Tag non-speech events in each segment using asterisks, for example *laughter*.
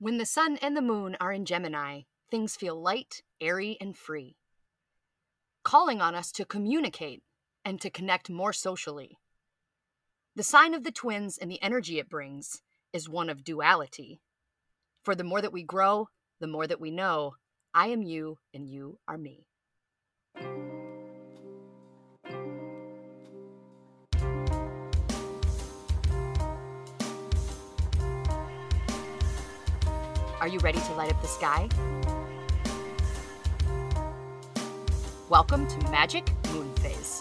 When the sun and the moon are in Gemini, things feel light, airy, and free, calling on us to communicate and to connect more socially. The sign of the twins and the energy it brings is one of duality. For the more that we grow, the more that we know I am you and you are me. Are you ready to light up the sky? Welcome to Magic Moon Phase.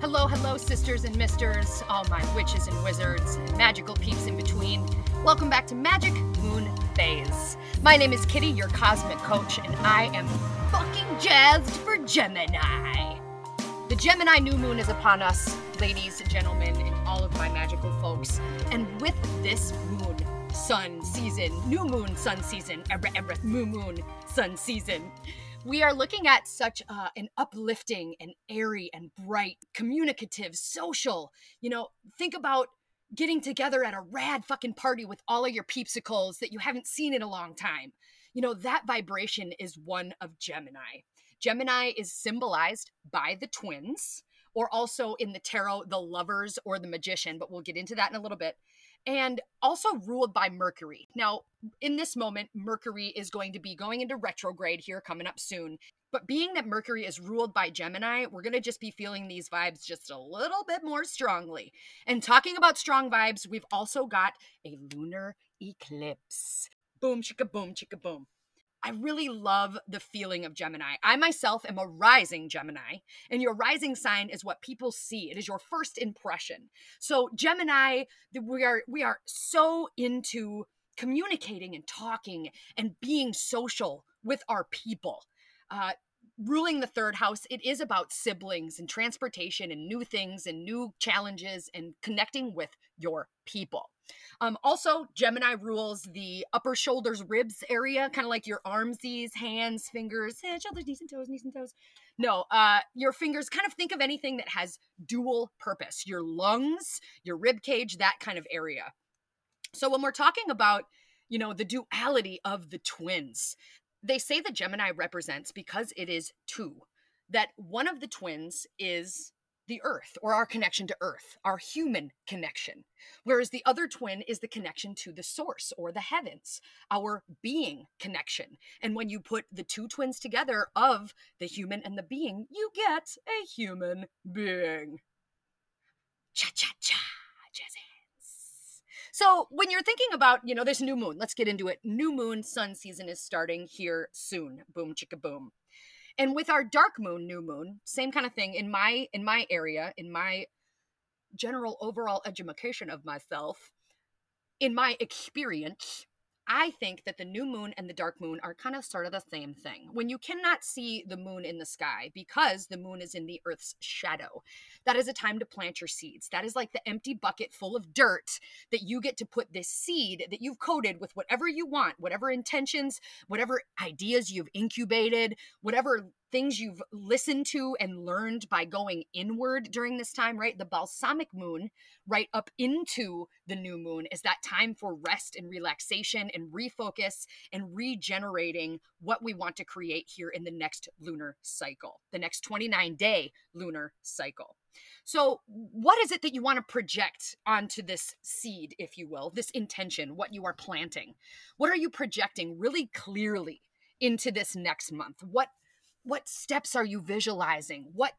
Hello, hello, sisters and misters, all my witches and wizards, and magical peeps in between. Welcome back to Magic Moon Phase. My name is Kitty, your cosmic coach, and I am fucking jazzed for Gemini. The Gemini new moon is upon us, ladies, and gentlemen, and all of my magical folks. And with this moon, sun season, new moon, sun season, ebra, moon, moon, sun season, we are looking at such uh, an uplifting and airy and bright, communicative, social. You know, think about getting together at a rad fucking party with all of your peepsicles that you haven't seen in a long time. You know, that vibration is one of Gemini. Gemini is symbolized by the twins, or also in the tarot, the lovers or the magician, but we'll get into that in a little bit. And also ruled by Mercury. Now, in this moment, Mercury is going to be going into retrograde here coming up soon. But being that Mercury is ruled by Gemini, we're going to just be feeling these vibes just a little bit more strongly. And talking about strong vibes, we've also got a lunar eclipse. Boom, chicka boom, chicka boom. I really love the feeling of Gemini. I myself am a rising Gemini, and your rising sign is what people see. It is your first impression. So Gemini, we are we are so into communicating and talking and being social with our people. Uh, ruling the third house, it is about siblings and transportation and new things and new challenges and connecting with your people. Um, also, Gemini rules the upper shoulders, ribs area, kind of like your arms, armsies, hands, fingers, eh, shoulders, knees and toes, knees and toes. No, uh, your fingers. Kind of think of anything that has dual purpose. Your lungs, your rib cage, that kind of area. So when we're talking about, you know, the duality of the twins, they say that Gemini represents because it is two. That one of the twins is the earth or our connection to earth, our human connection. Whereas the other twin is the connection to the source or the heavens, our being connection. And when you put the two twins together of the human and the being, you get a human being. Cha cha cha, jazz hands. So when you're thinking about, you know, this new moon, let's get into it. New moon sun season is starting here soon. Boom chicka boom. And with our dark moon, new moon, same kind of thing in my in my area, in my general overall education of myself, in my experience, I think that the new moon and the dark moon are kind of sort of the same thing. When you cannot see the moon in the sky because the moon is in the earth's shadow, that is a time to plant your seeds. That is like the empty bucket full of dirt that you get to put this seed that you've coated with whatever you want, whatever intentions, whatever ideas you've incubated, whatever things you've listened to and learned by going inward during this time, right? The balsamic moon, right up into the new moon, is that time for rest and relaxation and refocus and regenerating what we want to create here in the next lunar cycle, the next 29 day lunar cycle. So, what is it that you want to project onto this seed, if you will, this intention, what you are planting? What are you projecting really clearly into this next month? What what steps are you visualizing? What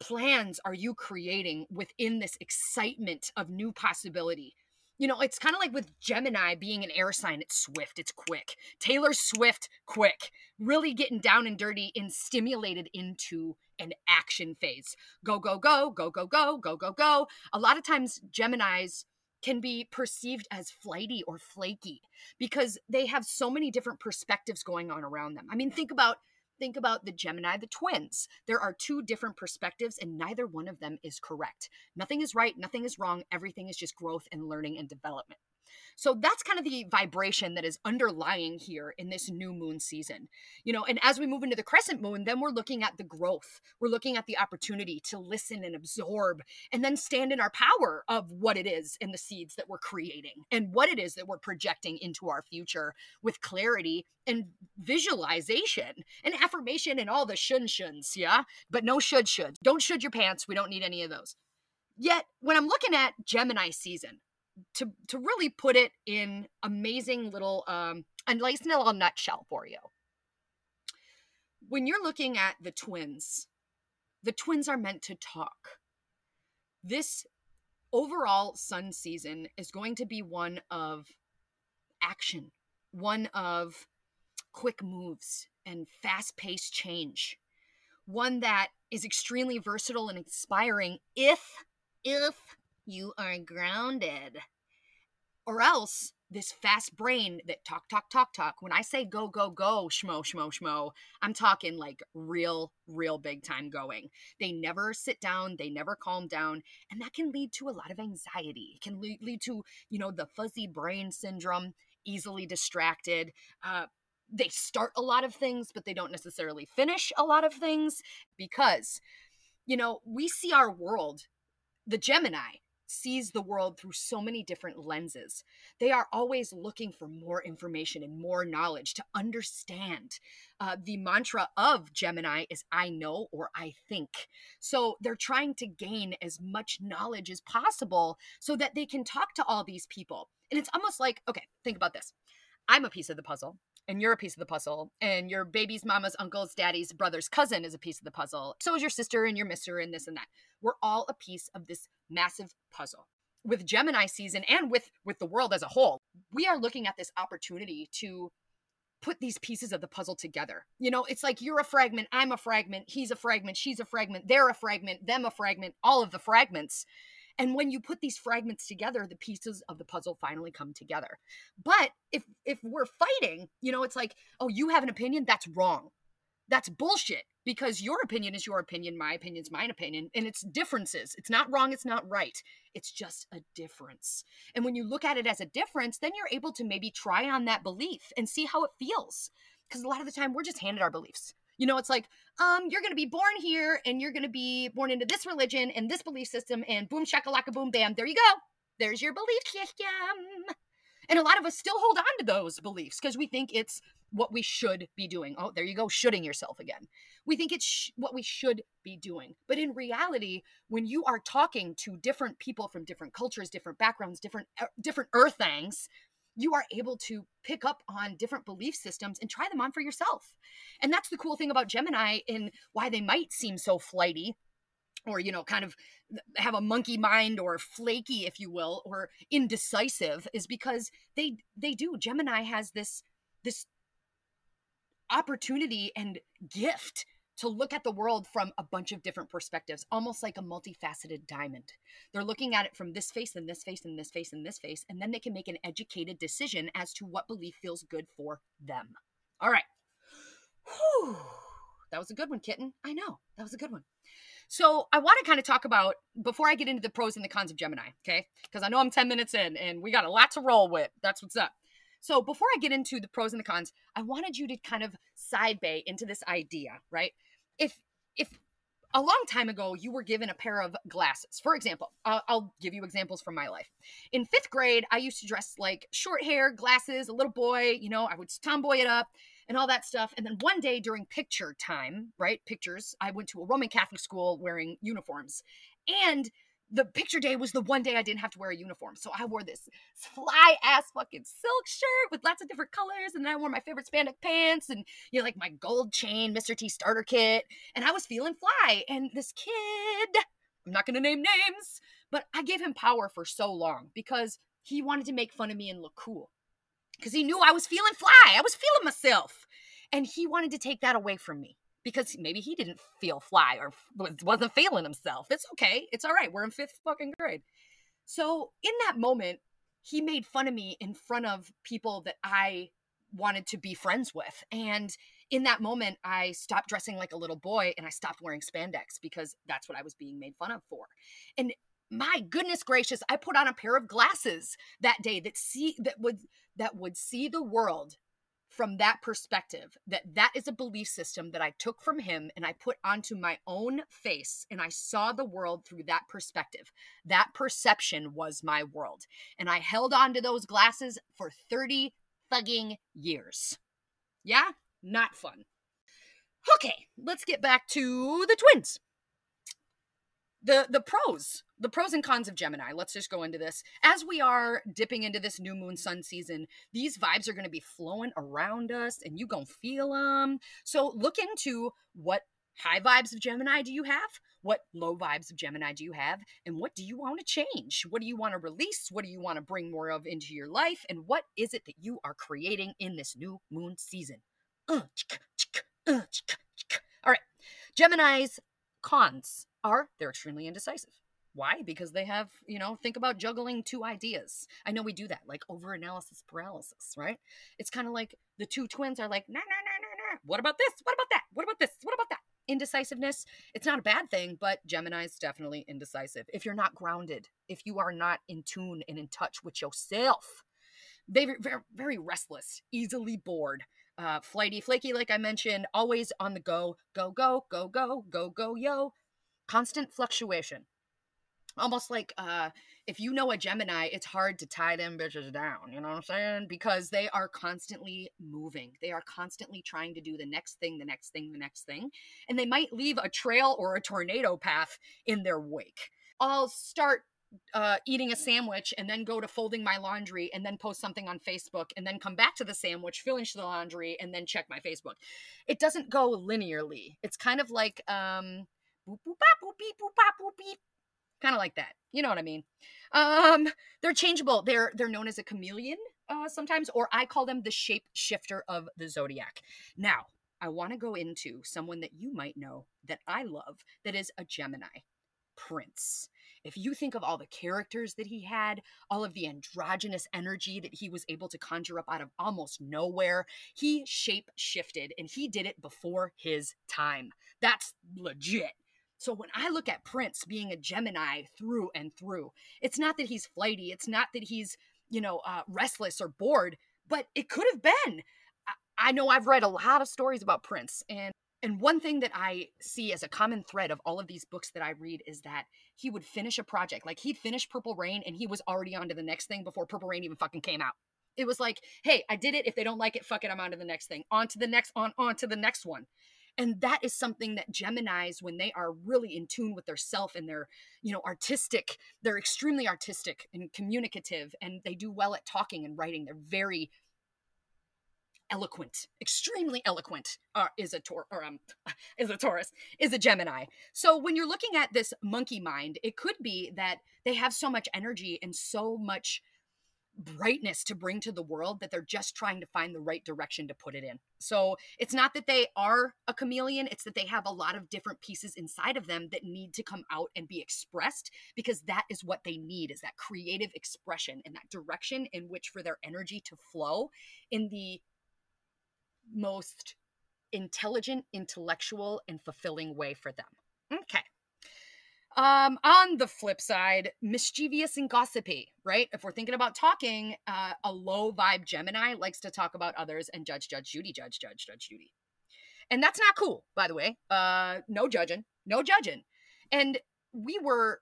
plans are you creating within this excitement of new possibility? You know, it's kind of like with Gemini being an air sign, it's swift, it's quick. Taylor Swift, quick, really getting down and dirty and stimulated into an action phase. Go, go, go, go, go, go, go, go, go. A lot of times, Geminis can be perceived as flighty or flaky because they have so many different perspectives going on around them. I mean, think about think about the Gemini, the twins. There are two different perspectives, and neither one of them is correct. Nothing is right, nothing is wrong. Everything is just growth and learning and development. So that's kind of the vibration that is underlying here in this new moon season. You know, and as we move into the crescent moon, then we're looking at the growth. We're looking at the opportunity to listen and absorb and then stand in our power of what it is in the seeds that we're creating and what it is that we're projecting into our future with clarity and visualization and affirmation and all the shun shuns, yeah? But no should should. Don't should your pants. We don't need any of those. Yet, when I'm looking at Gemini season, to to really put it in amazing little um a nice little nutshell for you. When you're looking at the twins, the twins are meant to talk. This overall sun season is going to be one of action, one of quick moves and fast-paced change. One that is extremely versatile and inspiring if if you are grounded. Or else, this fast brain that talk, talk, talk, talk, when I say go, go, go, schmo, schmo, schmo, I'm talking like real, real big time going. They never sit down, they never calm down. And that can lead to a lot of anxiety. It can lead, to, you know, the fuzzy brain syndrome, easily distracted. Uh, they start a lot of things, but they don't necessarily finish a lot of things because, you know, we see our world, the Gemini, sees the world through so many different lenses. They are always looking for more information and more knowledge to understand. Uh, the mantra of Gemini is I know or I think. So they're trying to gain as much knowledge as possible so that they can talk to all these people. And it's almost like, okay, think about this. I'm a piece of the puzzle and you're a piece of the puzzle, and your baby's mama's uncle's daddy's brother's cousin is a piece of the puzzle. So is your sister and your mister and this and that. We're all a piece of this massive puzzle. With Gemini season and with with the world as a whole, we are looking at this opportunity to put these pieces of the puzzle together. You know, it's like you're a fragment, I'm a fragment, he's a fragment, she's a fragment, they're a fragment, them a fragment, all of the fragments. And when you put these fragments together, the pieces of the puzzle finally come together. But if if we're fighting, you know, it's like, oh, you have an opinion, that's wrong. That's bullshit because your opinion is your opinion, my opinion is my opinion, and it's differences. It's not wrong, it's not right. It's just a difference. And when you look at it as a difference, then you're able to maybe try on that belief and see how it feels. Because a lot of the time we're just handed our beliefs. You know, it's like, um, you're going to be born here and you're going to be born into this religion and this belief system and boom shakalaka boom bam. There you go. There's your belief system. And a lot of us still hold on to those beliefs because we think it's what we should be doing. Oh, there you go, shooting yourself again. We think it's sh- what we should be doing. But in reality, when you are talking to different people from different cultures, different backgrounds, different uh, different earthings, you are able to pick up on different belief systems and try them on for yourself. And that's the cool thing about Gemini and why they might seem so flighty or you know kind of have a monkey mind or flaky if you will or indecisive is because they they do Gemini has this this opportunity and gift to look at the world from a bunch of different perspectives, almost like a multifaceted diamond. They're looking at it from this face and this face and this face and this face, and then they can make an educated decision as to what belief feels good for them. All right. Whew. That was a good one, kitten. I know. That was a good one. So I want to kind of talk about before I get into the pros and the cons of Gemini, okay? Because I know I'm 10 minutes in and we got a lot to roll with. That's what's up. So before I get into the pros and the cons, I wanted you to kind of side bay into this idea, right? If if a long time ago you were given a pair of glasses for example uh, i'll give you examples from my life. In fifth grade i used to dress like short hair glasses a little boy you know i would tomboy it up and all that stuff. And then one day during picture time right pictures i went to a roman catholic school wearing uniforms. And the picture day was the one day I didn't have to wear a uniform. So I wore this fly ass fucking silk shirt with lots of different colors. And then I wore my favorite spandex pants and, you know, like my gold chain, Mr. T starter kit. And I was feeling fly. And this kid, I'm not going to name names, but I gave him power for so long because he wanted to make fun of me and look cool. Because he knew I was feeling fly. I was feeling myself. And he wanted to take that away from me because maybe he didn't feel fly or wasn't feeling himself. It's okay. It's all right. We're in fifth fucking grade. So in that moment, he made fun of me in front of people that I wanted to be friends with. And in that moment, I stopped dressing like a little boy and I stopped wearing spandex because that's what I was being made fun of for. And my goodness gracious, I put on a pair of glasses that day that see that would that would see the world from that perspective that that is a belief system that I took from him and I put onto my own face and I saw the world through that perspective. That perception was my world. And I held on to those glasses for 30 fucking years. Yeah? Not fun. Okay, let's get back to the twins. The the pros the pros and cons of Gemini. Let's just go into this. As we are dipping into this new moon sun season, these vibes are going to be flowing around us and you going to feel them. So look into what high vibes of Gemini do you have? What low vibes of Gemini do you have? And what do you want to change? What do you want to release? What do you want to bring more of into your life? And what is it that you are creating in this new moon season? Uh, uh, All right. Gemini's cons are they're extremely indecisive. Why? Because they have, you know, think about juggling two ideas. I know we do that, like over analysis paralysis, right? It's kind of like the two twins are like, nah, nah, nah, nah, nah. What about this? What about that? What about this? What about that? Indecisiveness, it's not a bad thing, but Gemini is definitely indecisive. If you're not grounded, if you are not in tune and in touch with yourself, they're very, very restless, easily bored, uh, flighty, flaky, like I mentioned, always on the go, go, go, go, go, go, go, yo. Constant fluctuation almost like uh if you know a Gemini, it's hard to tie them bitches down, you know what I'm saying? Because they are constantly moving. They are constantly trying to do the next thing, the next thing, the next thing. And they might leave a trail or a tornado path in their wake. I'll start uh, eating a sandwich and then go to folding my laundry and then post something on Facebook and then come back to the sandwich, finish the laundry, and then check my Facebook. It doesn't go linearly. It's kind of like um, boop boop bop boop beep boop bop boop beep kind of like that. You know what I mean? Um, they're changeable. They're they're known as a chameleon uh, sometimes, or I call them the shape shifter of the zodiac. Now, I want to go into someone that you might know that I love that is a Gemini, Prince. If you think of all the characters that he had, all of the androgynous energy that he was able to conjure up out of almost nowhere, he shape shifted and he did it before his time. That's legit. So when I look at Prince being a Gemini through and through, it's not that he's flighty, it's not that he's, you know, uh, restless or bored, but it could have been. I, I know I've read a lot of stories about Prince and and one thing that I see as a common thread of all of these books that I read is that he would finish a project. Like he'd finish Purple Rain and he was already on to the next thing before Purple Rain even fucking came out. It was like, hey, I did it. If they don't like it, fuck it, I'm on to the next thing. On to the next, on, on to the next one and that is something that geminis when they are really in tune with their self and they're you know artistic they're extremely artistic and communicative and they do well at talking and writing. They're very eloquent extremely eloquent uh, is a tor or um *laughs* is a taurus is a gemini. So when you're looking at this monkey mind it could be that they have so much energy and so much brightness to bring to the world that they're just trying to find the right direction to put it in. So it's not that they are a chameleon, it's that they have a lot of different pieces inside of them that need to come out and be expressed because that is what they need is that creative expression and that direction in which for their energy to flow in the most intelligent, intellectual and fulfilling way for them. Okay. Um, on the flip side, mischievous and gossipy, right? If we're thinking about talking, uh, a low vibe Gemini likes to talk about others and judge, judge, Judy, judge, judge, judge, Judy. And that's not cool, by the way. Uh, no judging, no judging. And we were,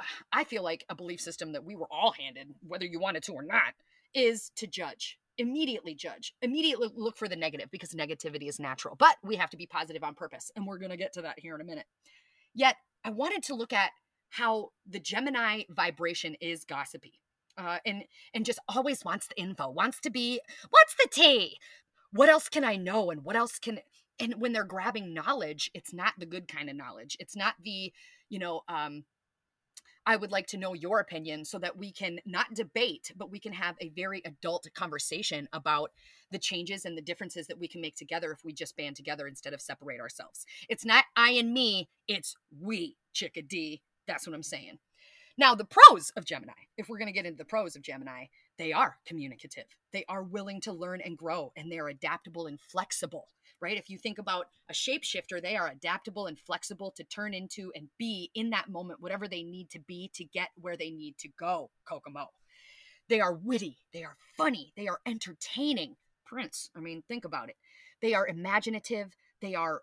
*sighs* I feel like a belief system that we were all handed, whether you wanted to or not, is to judge. Immediately judge. Immediately look for the negative because negativity is natural. But we have to be positive on purpose. And we're going to get to that here in a minute. Yet I wanted to look at how the Gemini vibration is gossipy. Uh, and and just always wants the info, wants to be, what's the tea? What else can I know? And what else can and when they're grabbing knowledge, it's not the good kind of knowledge. It's not the, you know, um, I would like to know your opinion so that we can not debate, but we can have a very adult conversation about the changes and the differences that we can make together if we just band together instead of separate ourselves. It's not I and me, it's we, chickadee. That's what I'm saying. Now, the pros of Gemini, if we're going to get into the pros of Gemini, they are communicative. They are willing to learn and grow, and they're adaptable and flexible. Right? If you think about a shapeshifter, they are adaptable and flexible to turn into and be in that moment whatever they need to be to get where they need to go, Kokomo. They are witty, they are funny, they are entertaining. Prince, I mean, think about it. They are imaginative, they are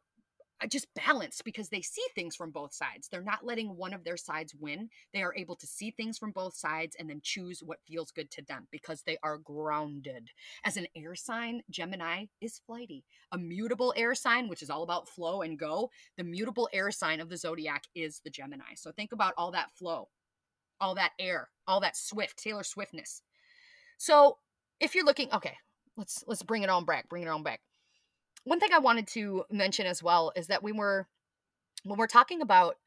Uh, just balanced because they see things from both sides. They're not letting one of their sides win. They are able to see things from both sides and then choose what feels good to them because they are grounded. As an air sign, Gemini is flighty. A mutable air sign, which is all about flow and go, the mutable air sign of the zodiac is the Gemini. So think about all that flow, all that air, all that swift, Taylor Swiftness. So if you're looking, okay, let's let's bring it on back, bring it on back one thing I wanted to mention as well is that we were when we're talking about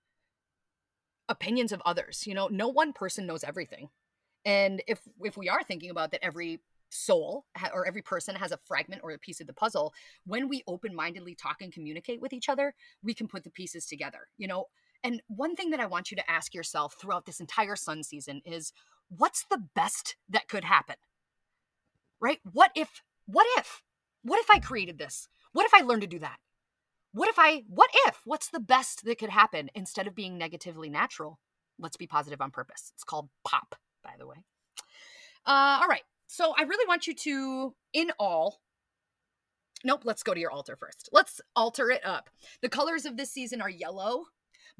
opinions of others, you know, no one person knows everything. And if if we are thinking about that every soul or every person has a fragment or a piece of the puzzle, when we open-mindedly talk and communicate with each other, we can put the pieces together, you know. And one thing that I want you to ask yourself throughout this entire sun season is what's the best that could happen? Right? What if what if what if I created this? What if I learned to do that? What if I, what if, what's the best that could happen instead of being negatively natural? Let's be positive on purpose. It's called POP, by the way. Uh, all right. So I really want you to, in all, nope, let's go to your altar first. Let's alter it up. The colors of this season are yellow,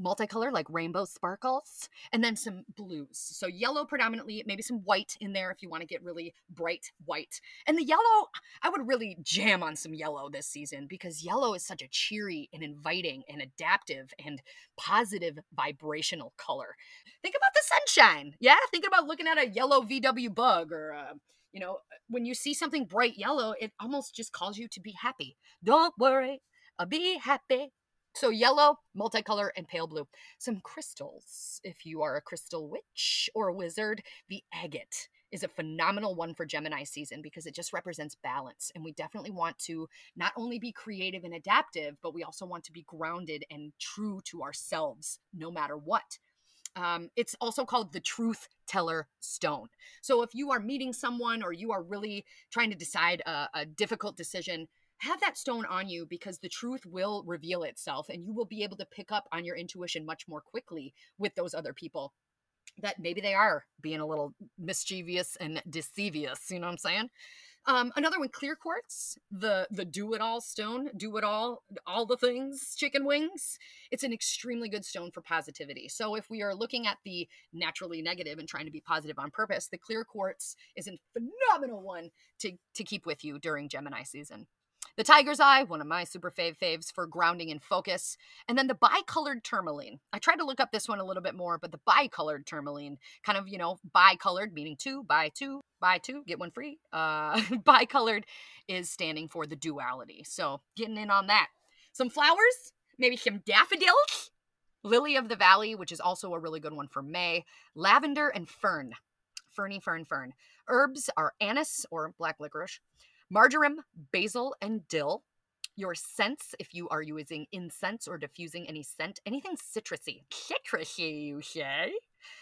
multicolor like rainbow sparkles, and then some blues. So yellow predominantly, maybe some white in there if you want to get really bright white. And the yellow, I would really jam on some yellow this season because yellow is such a cheery and inviting and adaptive and positive vibrational color. Think about the sunshine. Yeah, think about looking at a yellow VW bug or a you know, when you see something bright yellow, it almost just calls you to be happy. Don't worry, I'll be happy. So yellow, multicolor, and pale blue. Some crystals. If you are a crystal witch or a wizard, the agate is a phenomenal one for Gemini season because it just represents balance. And we definitely want to not only be creative and adaptive, but we also want to be grounded and true to ourselves no matter what. Um, it's also called the truth teller stone. So if you are meeting someone or you are really trying to decide a, a difficult decision, have that stone on you because the truth will reveal itself and you will be able to pick up on your intuition much more quickly with those other people that maybe they are being a little mischievous and deceivious you know what i'm saying? Um, another one clear quartz the the do it all stone do it all all the things chicken wings it's an extremely good stone for positivity. So if we are looking at the naturally negative and trying to be positive on purpose the clear quartz is a phenomenal one to to keep with you during gemini season the Tiger's Eye, one of my super fave faves for grounding and focus. And then the bicolored tourmaline. I tried to look up this one a little bit more, but the bicolored tourmaline, kind of, you know, bicolored, meaning two, buy two, buy two, get one free. Uh, *laughs* bicolored is standing for the duality. So getting in on that. Some flowers, maybe some daffodils. Lily of the Valley, which is also a really good one for May. Lavender and fern. Ferny, fern, fern. Herbs are anise or black licorice, marjoram, basil, and dill. Your scents, if you are using incense or diffusing any scent, anything citrusy. Citrusy, you say?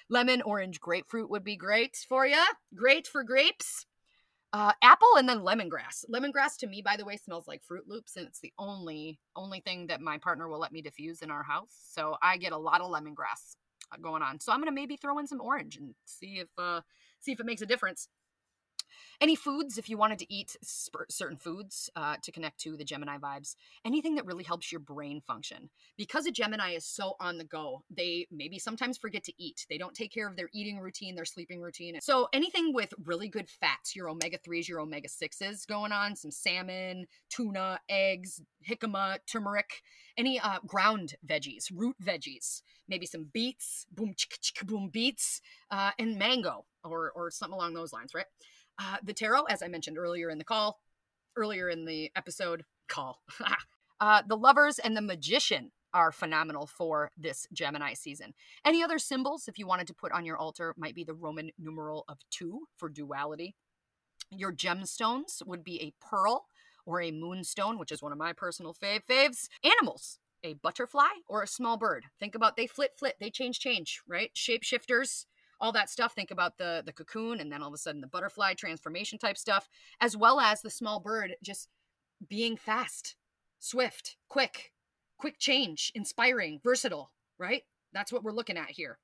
Lemon, orange, grapefruit would be great for you. Great for grapes. Uh, apple and then lemongrass. Lemongrass to me, by the way, smells like Fruit Loops, and it's the only only thing that my partner will let me diffuse in our house. So I get a lot of lemongrass uh, going on. So I'm gonna maybe throw in some orange and see if uh, see if it makes a difference. Any foods, if you wanted to eat sp- certain foods uh, to connect to the Gemini vibes, anything that really helps your brain function. Because a Gemini is so on the go, they maybe sometimes forget to eat. They don't take care of their eating routine, their sleeping routine. So anything with really good fats, your omega 3s, your omega 6s going on, some salmon, tuna, eggs, jicama, turmeric, any uh, ground veggies, root veggies, maybe some beets, boom, chick, chick, boom, beets, uh, and mango or, or something along those lines, right? Uh, the tarot, as I mentioned earlier in the call, earlier in the episode, call. *laughs* uh, the lovers and the magician are phenomenal for this Gemini season. Any other symbols, if you wanted to put on your altar, might be the Roman numeral of two for duality. Your gemstones would be a pearl or a moonstone, which is one of my personal fav faves. Animals, a butterfly or a small bird. Think about they flit flit, they change change, right? Shapeshifters, all that stuff. Think about the the cocoon and then all of a sudden the butterfly transformation type stuff, as well as the small bird just being fast. swift, quick, quick change, inspiring, versatile, right? That's what we're looking at here.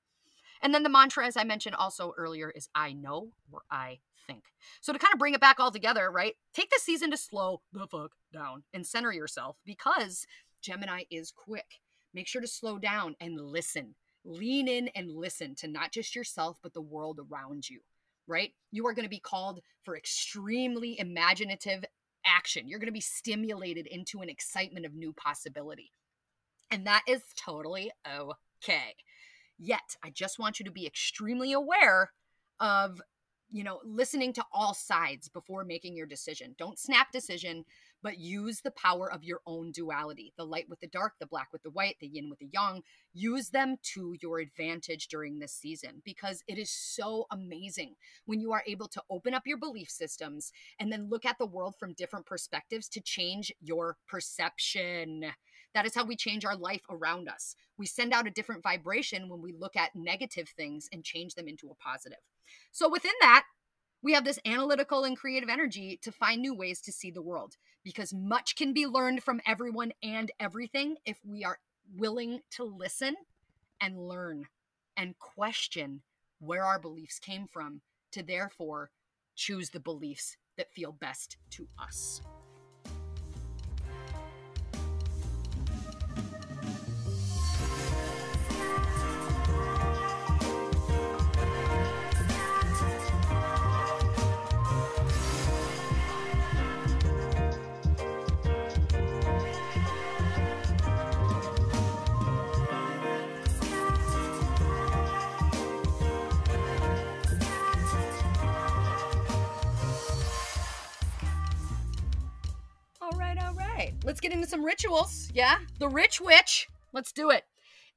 And then the mantra, as I mentioned also earlier, is I know or I think. So to kind of bring it back all together, right? Take the season to slow the fuck down and center yourself because Gemini is quick. Make sure to slow down and listen. Lean in and listen to not just yourself, but the world around you, right? You are going to be called for extremely imaginative action. You're going to be stimulated into an excitement of new possibility. And that is totally okay. Yet, I just want you to be extremely aware of, you know, listening to all sides before making your decision. Don't snap decision, but use the power of your own duality the light with the dark, the black with the white, the yin with the yang. Use them to your advantage during this season because it is so amazing when you are able to open up your belief systems and then look at the world from different perspectives to change your perception. That is how we change our life around us. We send out a different vibration when we look at negative things and change them into a positive. So, within that, we have this analytical and creative energy to find new ways to see the world because much can be learned from everyone and everything if we are willing to listen and learn and question where our beliefs came from to therefore choose the beliefs that feel best to us. Let's get into some rituals. Yeah, the rich witch. Let's do it.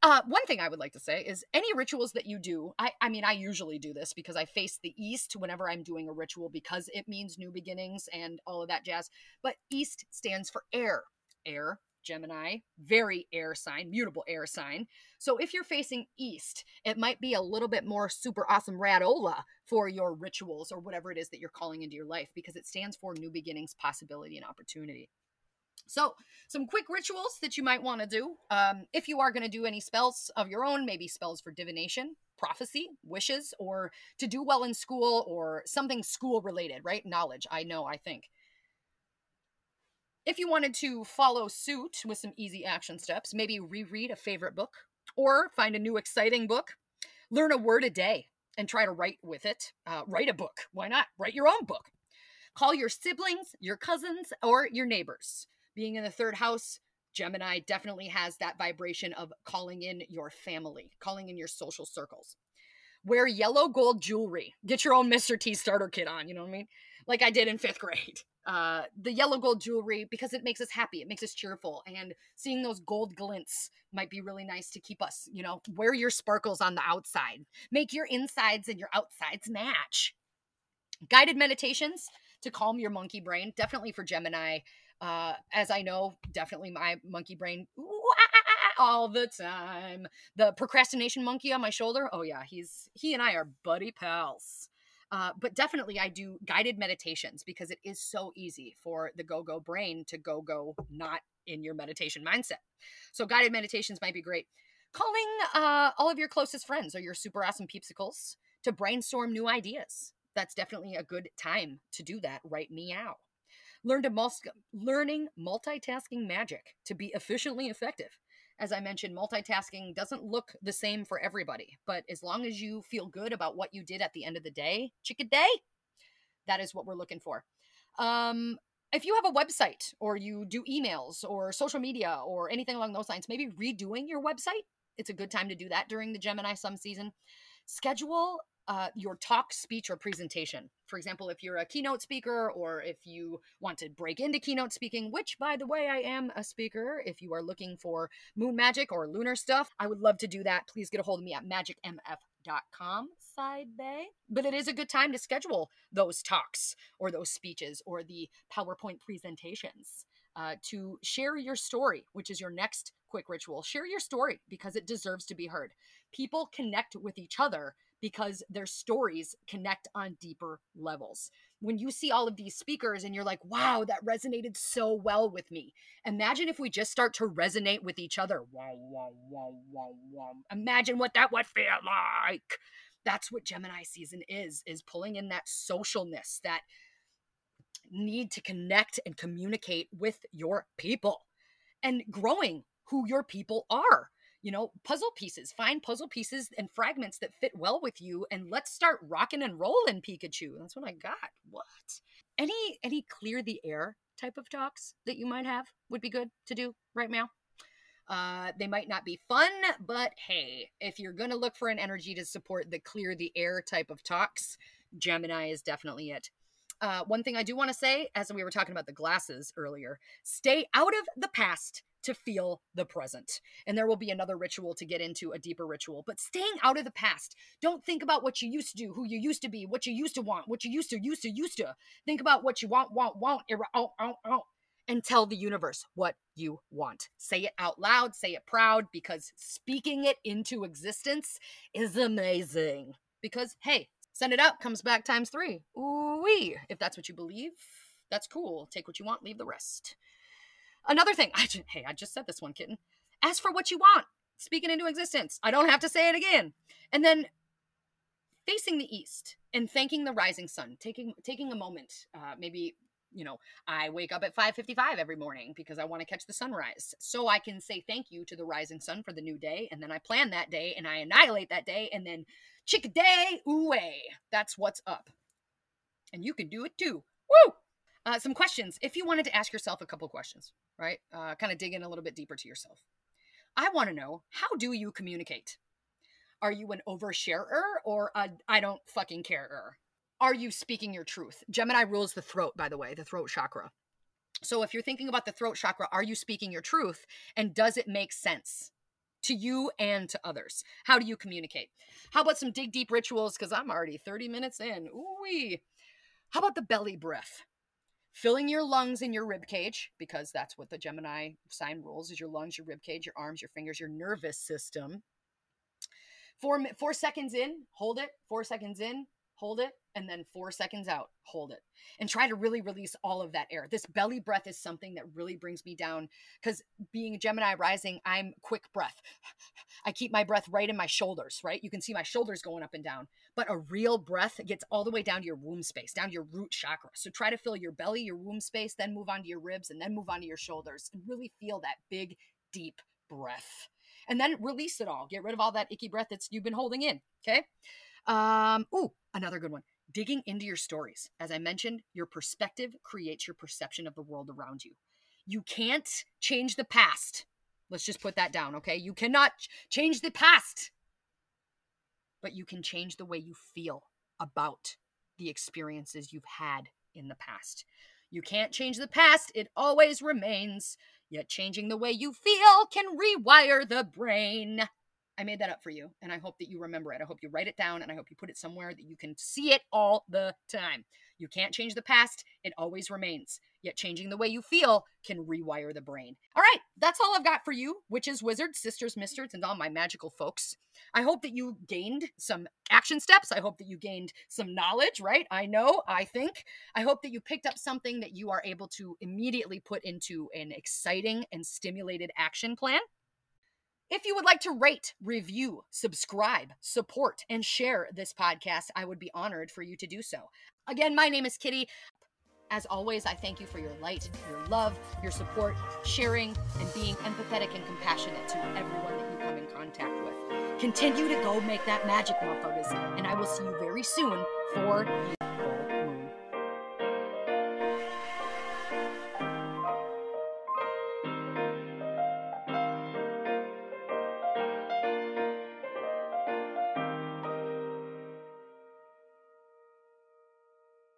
Uh, one thing I would like to say is any rituals that you do, I, I mean, I usually do this because I face the east whenever I'm doing a ritual because it means new beginnings and all of that jazz. But east stands for air. Air, Gemini, very air sign, mutable air sign. So if you're facing east, it might be a little bit more super awesome radola for your rituals or whatever it is that you're calling into your life because it stands for new beginnings, possibility, and opportunity. So, some quick rituals that you might want to do um, if you are going to do any spells of your own, maybe spells for divination, prophecy, wishes, or to do well in school or something school related, right? Knowledge, I know, I think. If you wanted to follow suit with some easy action steps, maybe reread a favorite book or find a new exciting book, learn a word a day and try to write with it. Uh, write a book. Why not? Write your own book. Call your siblings, your cousins, or your neighbors being in the third house, Gemini definitely has that vibration of calling in your family, calling in your social circles. Wear yellow gold jewelry. Get your own Mr. T starter kit on, you know what I mean? Like I did in fifth *laughs* grade. Uh, the yellow gold jewelry because it makes us happy, it makes us cheerful, and seeing those gold glints might be really nice to keep us, you know, wear your sparkles on the outside. Make your insides and your outsides match. Guided meditations to calm your monkey brain, definitely for Gemini. Uh, as I know, definitely my monkey brain all the time. The procrastination monkey on my shoulder. Oh yeah, he's he and I are buddy pals. Uh, but definitely, I do guided meditations because it is so easy for the go go brain to go go not in your meditation mindset. So, guided meditations might be great. Calling uh, all of your closest friends or your super awesome peepsicles to brainstorm new ideas. That's definitely a good time to do that right meow. Learn to mul- learning multitasking magic to be efficiently effective. As I mentioned, multitasking doesn't look the same for everybody, but as long as you feel good about what you did at the end of the day, chicken day, that is what we're looking for. Um, if you have a website or you do emails or social media or anything along those lines, maybe redoing your website, it's a good time to do that during the Gemini Sun season. Schedule uh, your talk, speech, or presentation. For example, if you're a keynote speaker or if you want to break into keynote speaking, which, by the way, I am a speaker. If you are looking for moon magic or lunar stuff, I would love to do that. Please get a hold of me at magicmf.com side bay. But it is a good time to schedule those talks or those speeches or the PowerPoint presentations. Uh, to share your story, which is your next quick ritual. Share your story because it deserves to be heard. People connect with each other because their stories connect on deeper levels. when you see all of these speakers and you're like, wow, that resonated so well with me. Imagine if we just start to resonate with each other. Wow, wow, wow, wow, wow. Imagine what that would feel like. That's what Gemini season is, is pulling in that socialness, that need to connect and communicate with your people and growing who your people are you know puzzle pieces find puzzle pieces and fragments that fit well with you and let's start rocking and rolling pikachu. That's what i got. What? Any any clear the air type of talks that you might have would be good to do right now? Uh, they might not be fun, but hey, if you're going to look for an energy to support the clear the air type of talks, Gemini is definitely it. Uh, one thing I do want to say, as we were talking about the glasses earlier, stay out of the past to feel the present. And there will be another ritual to get into a deeper ritual, but staying out of the past. Don't think about what you used to do, who you used to be, what you used to want, what you used to, used to, used to. Think about what you want, want, want, oh, oh, oh, and tell the universe what you want. Say it out loud, say it proud, because speaking it into existence is amazing. Because, hey, send it out, comes back times three. Ooh wee. If that's what you believe, that's cool. Take what you want, leave the rest. Another thing, I just, hey, I just said this one, kitten. Ask for what you want. Speaking into existence. I don't have to say it again. And then facing the east and thanking the rising sun. Taking taking a moment, uh, maybe you know, I wake up at 5:55 every morning because I want to catch the sunrise. So I can say thank you to the rising sun for the new day and then I plan that day and I annihilate that day and then chick day ooh That's what's up. And you can do it too. Woo! Uh, some questions. If you wanted to ask yourself a couple questions, right? Uh, kind of dig in a little bit deeper to yourself. I want to know how do you communicate? Are you an oversharer or a I don't fucking care? Are you speaking your truth? Gemini rules the throat, by the way, the throat chakra. So if you're thinking about the throat chakra, are you speaking your truth and does it make sense? to you and to others. How do you communicate? How about some dig deep rituals? Because I'm already 30 minutes in. Ooh How about the belly breath? Filling your lungs in your rib cage because that's what the Gemini sign rules is your lungs, your rib cage, your arms, your fingers, your nervous system. Four four seconds in, hold it. Four seconds in, hold it, and then four seconds out, hold it. And try to really release all of that air. This belly breath is something that really brings me down because being a Gemini rising, I'm quick breath. I keep my breath right in my shoulders, right? You can see my shoulders going up and down. But a real breath gets all the way down to your womb space, down to your root chakra. So try to fill your belly, your womb space, then move on to your ribs, and then move on to your shoulders. And really feel that big, deep breath. And then release it all. Get rid of all that icky breath that you've been holding in. Okay. Um, ooh, another good one. Digging into your stories. As I mentioned, your perspective creates your perception of the world around you. You can't change the past. Let's just put that down, okay? You cannot change the past, but you can change the way you feel about the experiences you've had in the past. You can't change the past, it always remains. Yet changing the way you feel can rewire the brain. I made that up for you, and I hope that you remember it. I hope you write it down, and I hope you put it somewhere that you can see it all the time. You can't change the past, it always remains. Yet changing the way you feel can rewire the brain. All right, that's all I've got for you, witches, wizards, sisters, misters, and all my magical folks. I hope that you gained some action steps. I hope that you gained some knowledge, right? I know, I think. I hope that you picked up something that you are able to immediately put into an exciting and stimulated action plan. If you would like to rate, review, subscribe, support, and share this podcast, I would be honored for you to do so. Again, my name is Kitty. As always, I thank you for your light, your love, your support, sharing, and being empathetic and compassionate to everyone that you come in contact with. Continue to go make that magic, motherfuckers, and I will see you very soon for